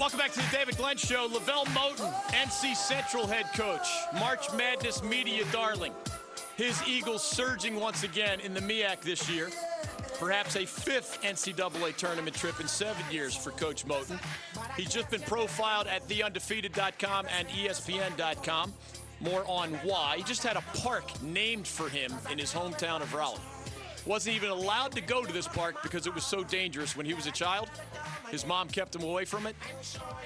Welcome back to the David Glenn Show. Lavelle Moton, NC Central head coach, March Madness media darling. His Eagles surging once again in the MEAC this year. Perhaps a fifth NCAA tournament trip in seven years for Coach Moton. He's just been profiled at theundefeated.com and ESPN.com. More on why. He just had a park named for him in his hometown of Raleigh. Wasn't even allowed to go to this park because it was so dangerous when he was a child. His mom kept him away from it,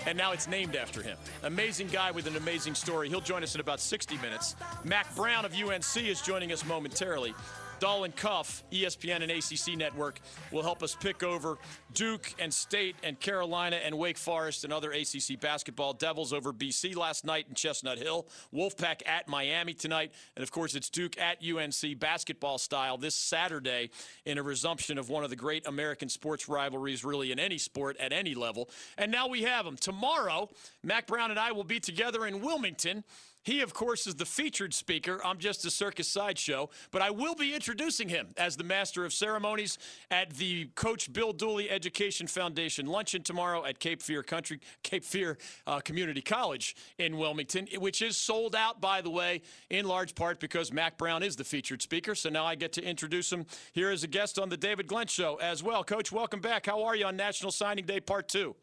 and now it's named after him. Amazing guy with an amazing story. He'll join us in about 60 minutes. Mack Brown of UNC is joining us momentarily. Dalen Cuff, ESPN and ACC Network, will help us pick over Duke and State and Carolina and Wake Forest and other ACC basketball. Devils over BC last night in Chestnut Hill. Wolfpack at Miami tonight. And of course, it's Duke at UNC basketball style this Saturday in a resumption of one of the great American sports rivalries, really in any sport at any level. And now we have them. Tomorrow, Mack Brown and I will be together in Wilmington he, of course, is the featured speaker. I'm just a circus sideshow, but I will be introducing him as the master of ceremonies at the Coach Bill Dooley Education Foundation luncheon tomorrow at Cape Fear Country, Cape Fear uh, Community College in Wilmington, which is sold out, by the way, in large part because Mack Brown is the featured speaker. So now I get to introduce him here as a guest on the David Glenn Show as well. Coach, welcome back. How are you on National Signing Day Part Two?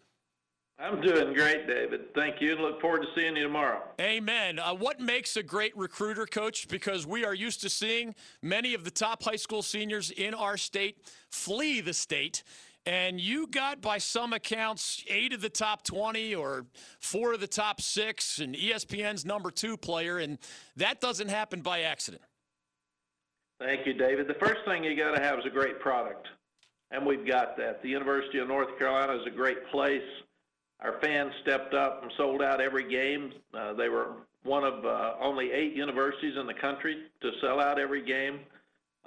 I'm doing great, David. Thank you, and look forward to seeing you tomorrow. Amen. Uh, what makes a great recruiter, coach? Because we are used to seeing many of the top high school seniors in our state flee the state. And you got, by some accounts, eight of the top 20 or four of the top six, and ESPN's number two player. And that doesn't happen by accident. Thank you, David. The first thing you got to have is a great product. And we've got that. The University of North Carolina is a great place our fans stepped up and sold out every game. Uh, they were one of uh, only eight universities in the country to sell out every game.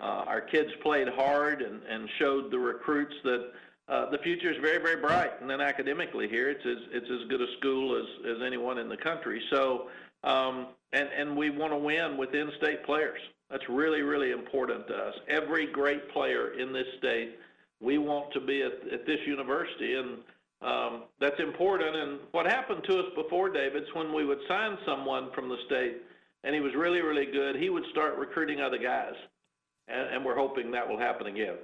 Uh, our kids played hard and, and showed the recruits that uh, the future is very, very bright. And then academically here, it's as, it's as good a school as, as anyone in the country. So, um, and, and we want to win with in-state players. That's really, really important to us. Every great player in this state, we want to be at, at this university. And um, that's important. And what happened to us before, David, is when we would sign someone from the state and he was really, really good, he would start recruiting other guys. And, and we're hoping that will happen again.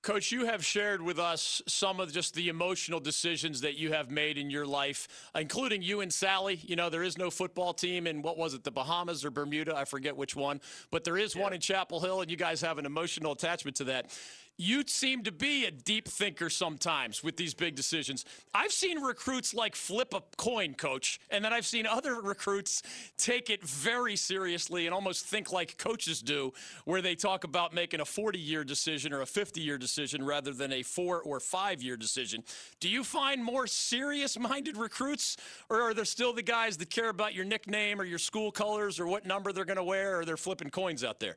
Coach, you have shared with us some of just the emotional decisions that you have made in your life, including you and Sally. You know, there is no football team in what was it, the Bahamas or Bermuda? I forget which one, but there is yeah. one in Chapel Hill, and you guys have an emotional attachment to that you seem to be a deep thinker sometimes with these big decisions. I've seen recruits like flip a coin, coach, and then I've seen other recruits take it very seriously and almost think like coaches do, where they talk about making a 40 year decision or a 50 year decision rather than a four or five year decision. Do you find more serious minded recruits, or are there still the guys that care about your nickname or your school colors or what number they're going to wear, or they're flipping coins out there?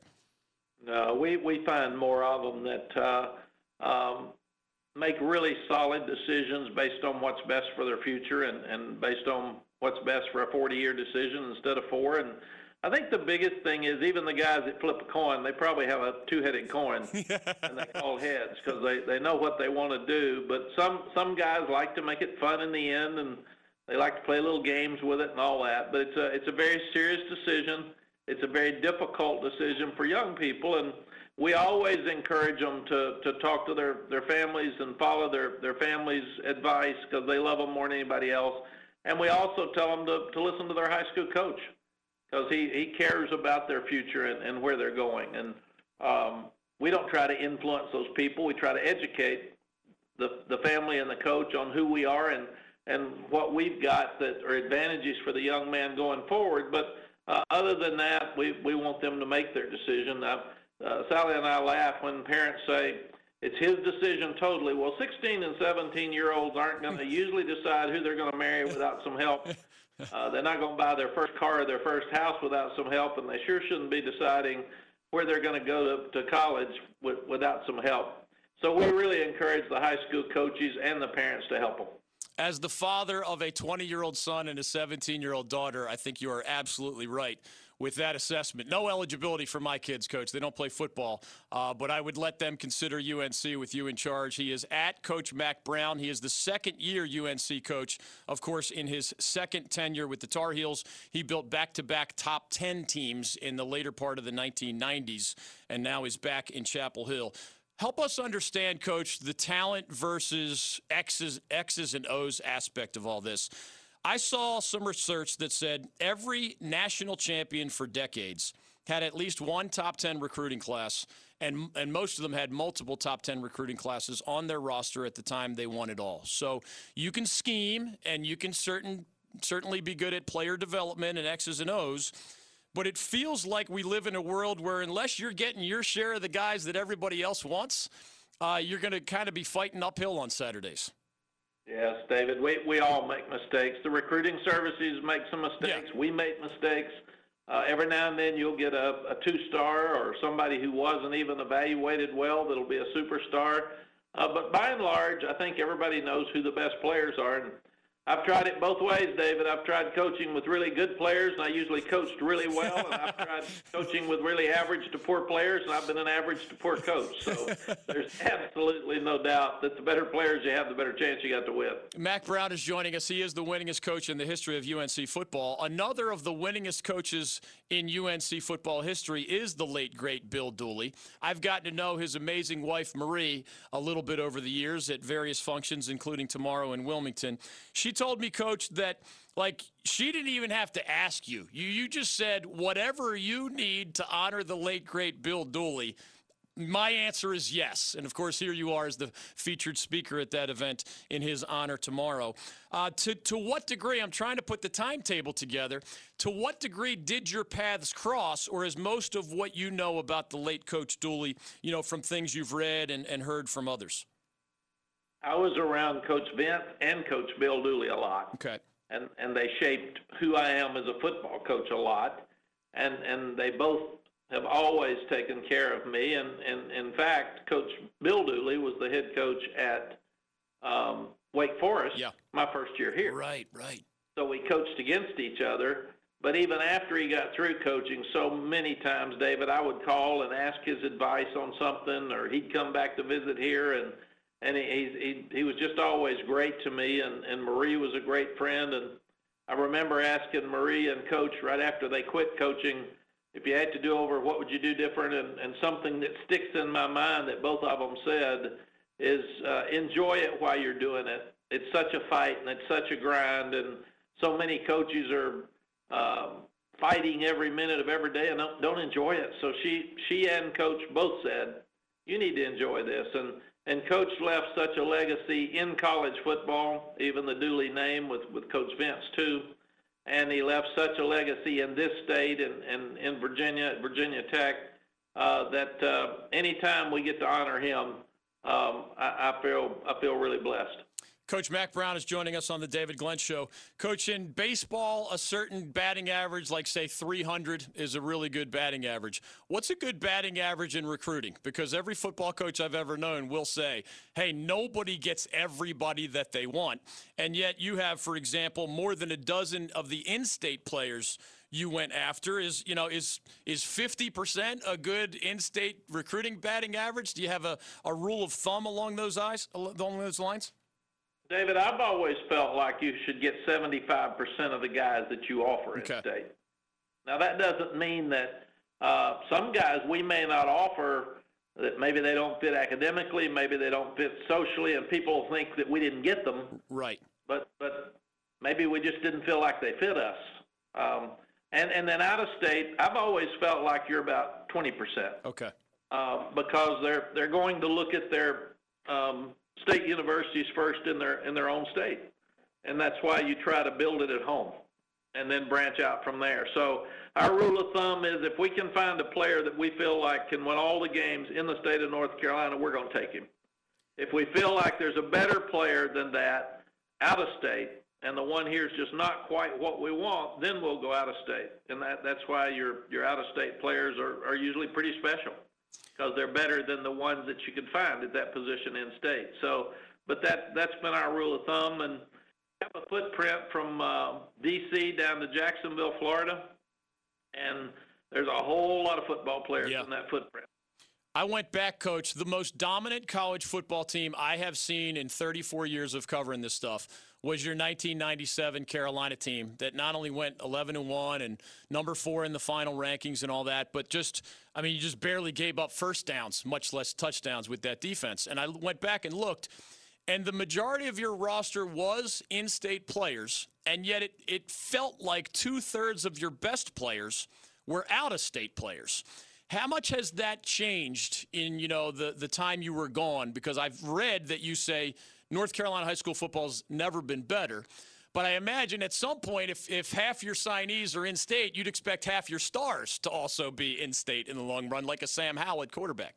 No, we, we find more of them that uh, um, make really solid decisions based on what's best for their future and, and based on what's best for a 40 year decision instead of four. And I think the biggest thing is even the guys that flip a coin, they probably have a two headed coin and they call heads because they, they know what they want to do. But some, some guys like to make it fun in the end and they like to play little games with it and all that. But it's a, it's a very serious decision it's a very difficult decision for young people, and we always encourage them to, to talk to their, their families and follow their, their families' advice because they love them more than anybody else. And we also tell them to, to listen to their high school coach because he, he cares about their future and, and where they're going. And um, we don't try to influence those people. We try to educate the, the family and the coach on who we are and, and what we've got that are advantages for the young man going forward. But uh, other than that, we, we want them to make their decision. Uh, uh, Sally and I laugh when parents say it's his decision totally. Well, 16 and 17 year olds aren't going to usually decide who they're going to marry without some help. Uh, they're not going to buy their first car or their first house without some help, and they sure shouldn't be deciding where they're going to go to, to college with, without some help. So we really encourage the high school coaches and the parents to help them. As the father of a 20 year old son and a 17 year old daughter, I think you are absolutely right with that assessment. No eligibility for my kids, coach. They don't play football, uh, but I would let them consider UNC with you in charge. He is at Coach Mack Brown. He is the second year UNC coach. Of course, in his second tenure with the Tar Heels, he built back to back top 10 teams in the later part of the 1990s, and now is back in Chapel Hill. Help us understand, Coach, the talent versus X's, X's and O's aspect of all this. I saw some research that said every national champion for decades had at least one top 10 recruiting class, and, and most of them had multiple top 10 recruiting classes on their roster at the time they won it all. So you can scheme and you can certain, certainly be good at player development and X's and O's. But it feels like we live in a world where, unless you're getting your share of the guys that everybody else wants, uh, you're going to kind of be fighting uphill on Saturdays. Yes, David. We we all make mistakes. The recruiting services make some mistakes. Yeah. We make mistakes. Uh, every now and then you'll get a, a two-star or somebody who wasn't even evaluated well that'll be a superstar. Uh, but by and large, I think everybody knows who the best players are. And I've tried it both ways, David. I've tried coaching with really good players, and I usually coached really well. And I've tried coaching with really average to poor players, and I've been an average to poor coach. So there's absolutely no doubt that the better players you have, the better chance you got to win. Mack Brown is joining us. He is the winningest coach in the history of UNC football. Another of the winningest coaches in UNC football history is the late, great Bill Dooley. I've gotten to know his amazing wife, Marie, a little bit over the years at various functions, including tomorrow in Wilmington. She told me, Coach, that like she didn't even have to ask you. You you just said whatever you need to honor the late great Bill Dooley. My answer is yes. And of course, here you are as the featured speaker at that event in his honor tomorrow. Uh, to, to what degree, I'm trying to put the timetable together, to what degree did your paths cross, or is most of what you know about the late Coach Dooley, you know, from things you've read and, and heard from others? I was around Coach Vince and Coach Bill Dooley a lot. Okay. and and they shaped who I am as a football coach a lot, and and they both have always taken care of me. And and in fact, Coach Bill Dooley was the head coach at um, Wake Forest Yeah. my first year here. Right, right. So we coached against each other. But even after he got through coaching, so many times, David, I would call and ask his advice on something, or he'd come back to visit here, and and he he he was just always great to me. And and Marie was a great friend, and I remember asking Marie and Coach right after they quit coaching, if you had to do over, what would you do different? And and something that sticks in my mind that both of them said is uh, enjoy it while you're doing it. It's such a fight and it's such a grind, and so many coaches are um, fighting every minute of every day and don't, don't enjoy it. So she she and Coach both said, you need to enjoy this. And and Coach left such a legacy in college football, even the Dooley name with with Coach Vince too. And he left such a legacy in this state and, and in Virginia, at Virginia Tech, uh, that uh, anytime we get to honor him, um, I, I feel I feel really blessed. Coach Mack Brown is joining us on the David Glenn Show. Coach, in baseball, a certain batting average, like say 300, is a really good batting average. What's a good batting average in recruiting? Because every football coach I've ever known will say, hey, nobody gets everybody that they want. And yet you have, for example, more than a dozen of the in state players you went after is you know is is 50% a good in-state recruiting batting average do you have a, a rule of thumb along those eyes along those lines David, I've always felt like you should get 75% of the guys that you offer in Okay. state. Now, that doesn't mean that uh, some guys we may not offer that maybe they don't fit academically, maybe they don't fit socially, and people think that we didn't get them, right but but maybe we just didn't feel like they fit us. Um, and and then out of state, I've always felt like you're about 20% okay uh, because they're they're going to look at their um, state universities first in their in their own state, and that's why you try to build it at home, and then branch out from there. So our rule of thumb is if we can find a player that we feel like can win all the games in the state of North Carolina, we're going to take him. If we feel like there's a better player than that out of state, and the one here is just not quite what we want, then we'll go out of state, and that that's why your your out of state players are are usually pretty special because they're better than the ones that you can find at that position in state. So, but that that's been our rule of thumb, and have a footprint from uh, D.C. down to Jacksonville, Florida, and there's a whole lot of football players Yeah. in that footprint. I went back, coach. The most dominant college football team I have seen in 34 years of covering this stuff was your 1997 Carolina team that not only went 11 and 1 and number 4 in the final rankings and all that, but just I mean, you just barely gave up first downs, much less touchdowns with that defense. And I went back and looked and the majority of your roster was in-state players, and yet it, it felt like two-thirds of your best players were out-of-state players. How much has that changed in you know the the time you were gone? Because I've read that you say North Carolina high school football's never been better. But I imagine at some point, if, if half your signees are in state, you'd expect half your stars to also be in state in the long run, like a Sam Howell at quarterback.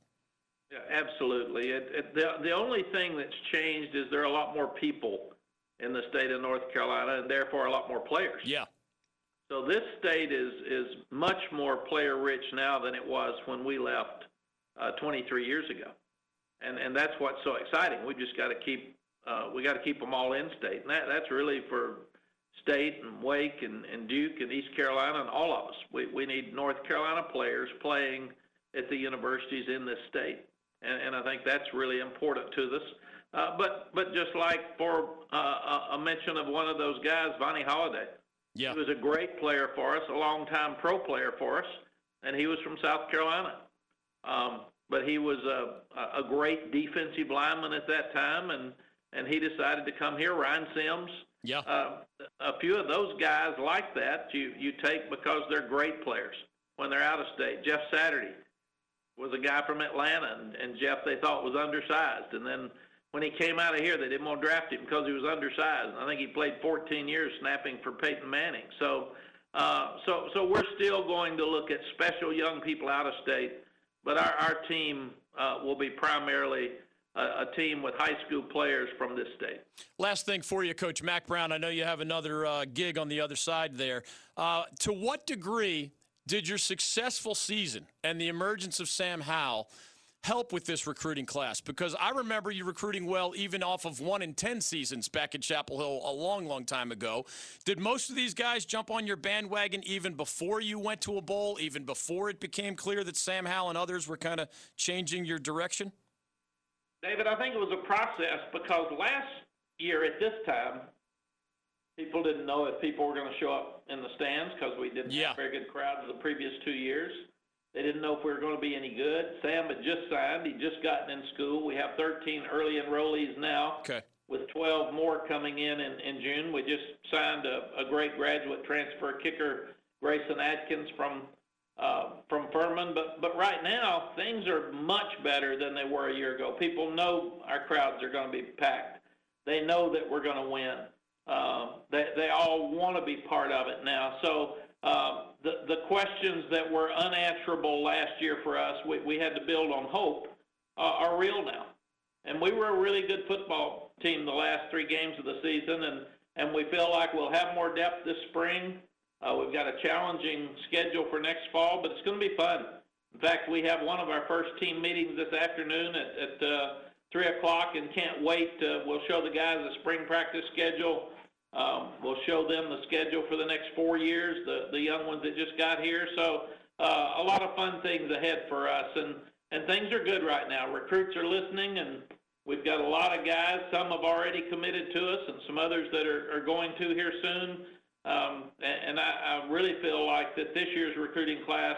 Yeah, absolutely. It, it, the, the only thing that's changed is there are a lot more people in the state of North Carolina and therefore a lot more players. Yeah. So this state is, is much more player rich now than it was when we left uh, 23 years ago. And, and that's what's so exciting. We just got to keep, uh, we got to keep them all in state. And that, that's really for state and Wake and, and Duke and East Carolina and all of us. We, we need North Carolina players playing at the universities in this state and, and I think that's really important to us. Uh, but but just like for uh, a mention of one of those guys, Vonnie Holliday, yeah. he was a great player for us, a long-time pro player for us, and he was from South Carolina. Um, but he was a, a great defensive lineman at that time, and and he decided to come here. Ryan Sims, yeah, uh, a few of those guys like that you you take because they're great players when they're out of state. Jeff Saturday was a guy from Atlanta, and, and Jeff they thought was undersized, and then when he came out of here, they didn't want to draft him because he was undersized. I think he played 14 years snapping for Peyton Manning. So, uh, so, so we're still going to look at special young people out of state, but our, our team uh, will be primarily a, team with high school players from this state. Last thing for you, Coach Mack Brown. I know you have another uh, gig on the other side there. Uh, to what degree did your successful season and the emergence of Sam Howell help with this recruiting class? Because I remember you recruiting well even off of one in 10 seasons back at Chapel Hill a long, long time ago. Did most of these guys jump on your bandwagon even before you went to a bowl, even before it became clear that Sam Howell and others were kind of changing your direction? David, I think it was a process because last year at this time, people didn't know if people were going to show up in the stands because we didn't yeah. have very good crowds the previous two years. They didn't know if we were going to be any good. Sam had just signed. He'd just gotten in school. We have 13 early enrollees now. Okay. With 12 more coming in in, in June. We just signed a, a great graduate transfer kicker, Grayson Atkins from uh, from Furman. But but right now things are much better than they were a year ago. People know our crowds are going to be packed. They know that we're going to win. Uh, they, they all want to be part of it now. So uh, the, the questions that were unanswerable last year for us, we, we had to build on hope, uh, are real now. And we were a really good football team the last three games of the season, and, and we feel like we'll have more depth this spring. Uh, we've got a challenging schedule for next fall, but it's going to be fun. In fact, we have one of our first team meetings this afternoon at, at uh, 3 o'clock and can't wait. Uh, we'll show the guys the spring practice schedule um, we'll show them the schedule for the next four years, the, the young ones that just got here. So uh, a lot of fun things ahead for us, and, and things are good right now. Recruits are listening, and we've got a lot of guys. Some have already committed to us, and some others that are, are going to here soon. Um, and, and I, I really feel like that this year's recruiting class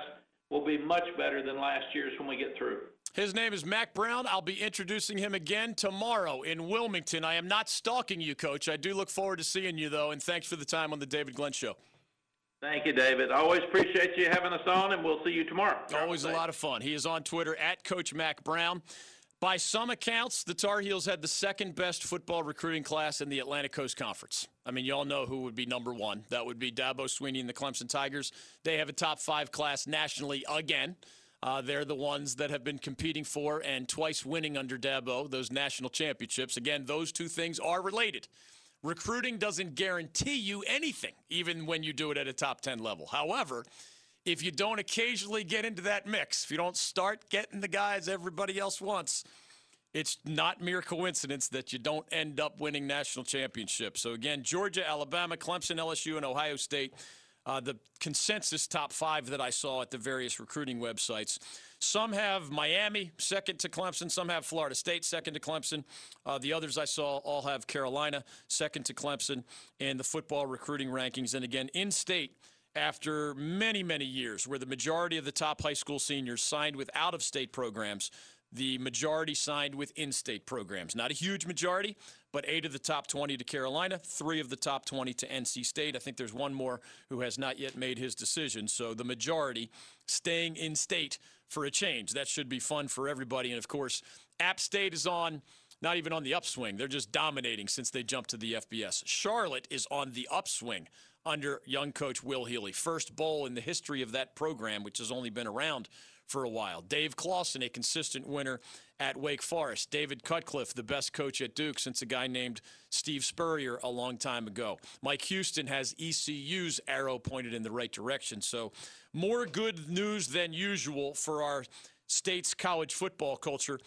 will be much better than last year's when we get through. His name is Mack Brown. I'll be introducing him again tomorrow in Wilmington. I am not stalking you, Coach. I do look forward to seeing you, though, and thanks for the time on the David Glenn Show. Thank you, David. Always appreciate you having us on, and we'll see you tomorrow. Always a lot of fun. He is on Twitter at Coach Mack Brown. By some accounts, the Tar Heels had the second best football recruiting class in the Atlantic Coast Conference. I mean, y'all know who would be number one. That would be Dabo Swinney and the Clemson Tigers. They have a top five class nationally again. Uh, they're the ones that have been competing for and twice winning under Dabo those national championships. Again, those two things are related. Recruiting doesn't guarantee you anything, even when you do it at a top 10 level. However, if you don't occasionally get into that mix, if you don't start getting the guys everybody else wants, it's not mere coincidence that you don't end up winning national championships. So, again, Georgia, Alabama, Clemson, LSU, and Ohio State uh, the consensus top five that I saw at the various recruiting websites. Some have Miami second to Clemson. Some have Florida State second to Clemson. Uh, the others I saw all have Carolina second to Clemson in the football recruiting rankings. And again, in state, after many, many years where the majority of the top high school seniors signed with out of state programs, the majority signed with in state programs. Not a huge majority, but eight of the top 20 to Carolina, three of the top 20 to NC State. I think there's one more who has not yet made his decision. So the majority staying in state for a change. That should be fun for everybody. And of course, App State is on not even on the upswing. They're just dominating since they jumped to the FBS. Charlotte is on the upswing under young coach Will Healy. First bowl in the history of that program, which has only been around for a while. Dave Clawson, a consistent winner at Wake Forest. David Cutcliffe, the best coach at Duke since a guy named Steve Spurrier a long time ago. Mike Houston has ECU's arrow pointed in the right direction. So, more good news than usual for our state's college football culture.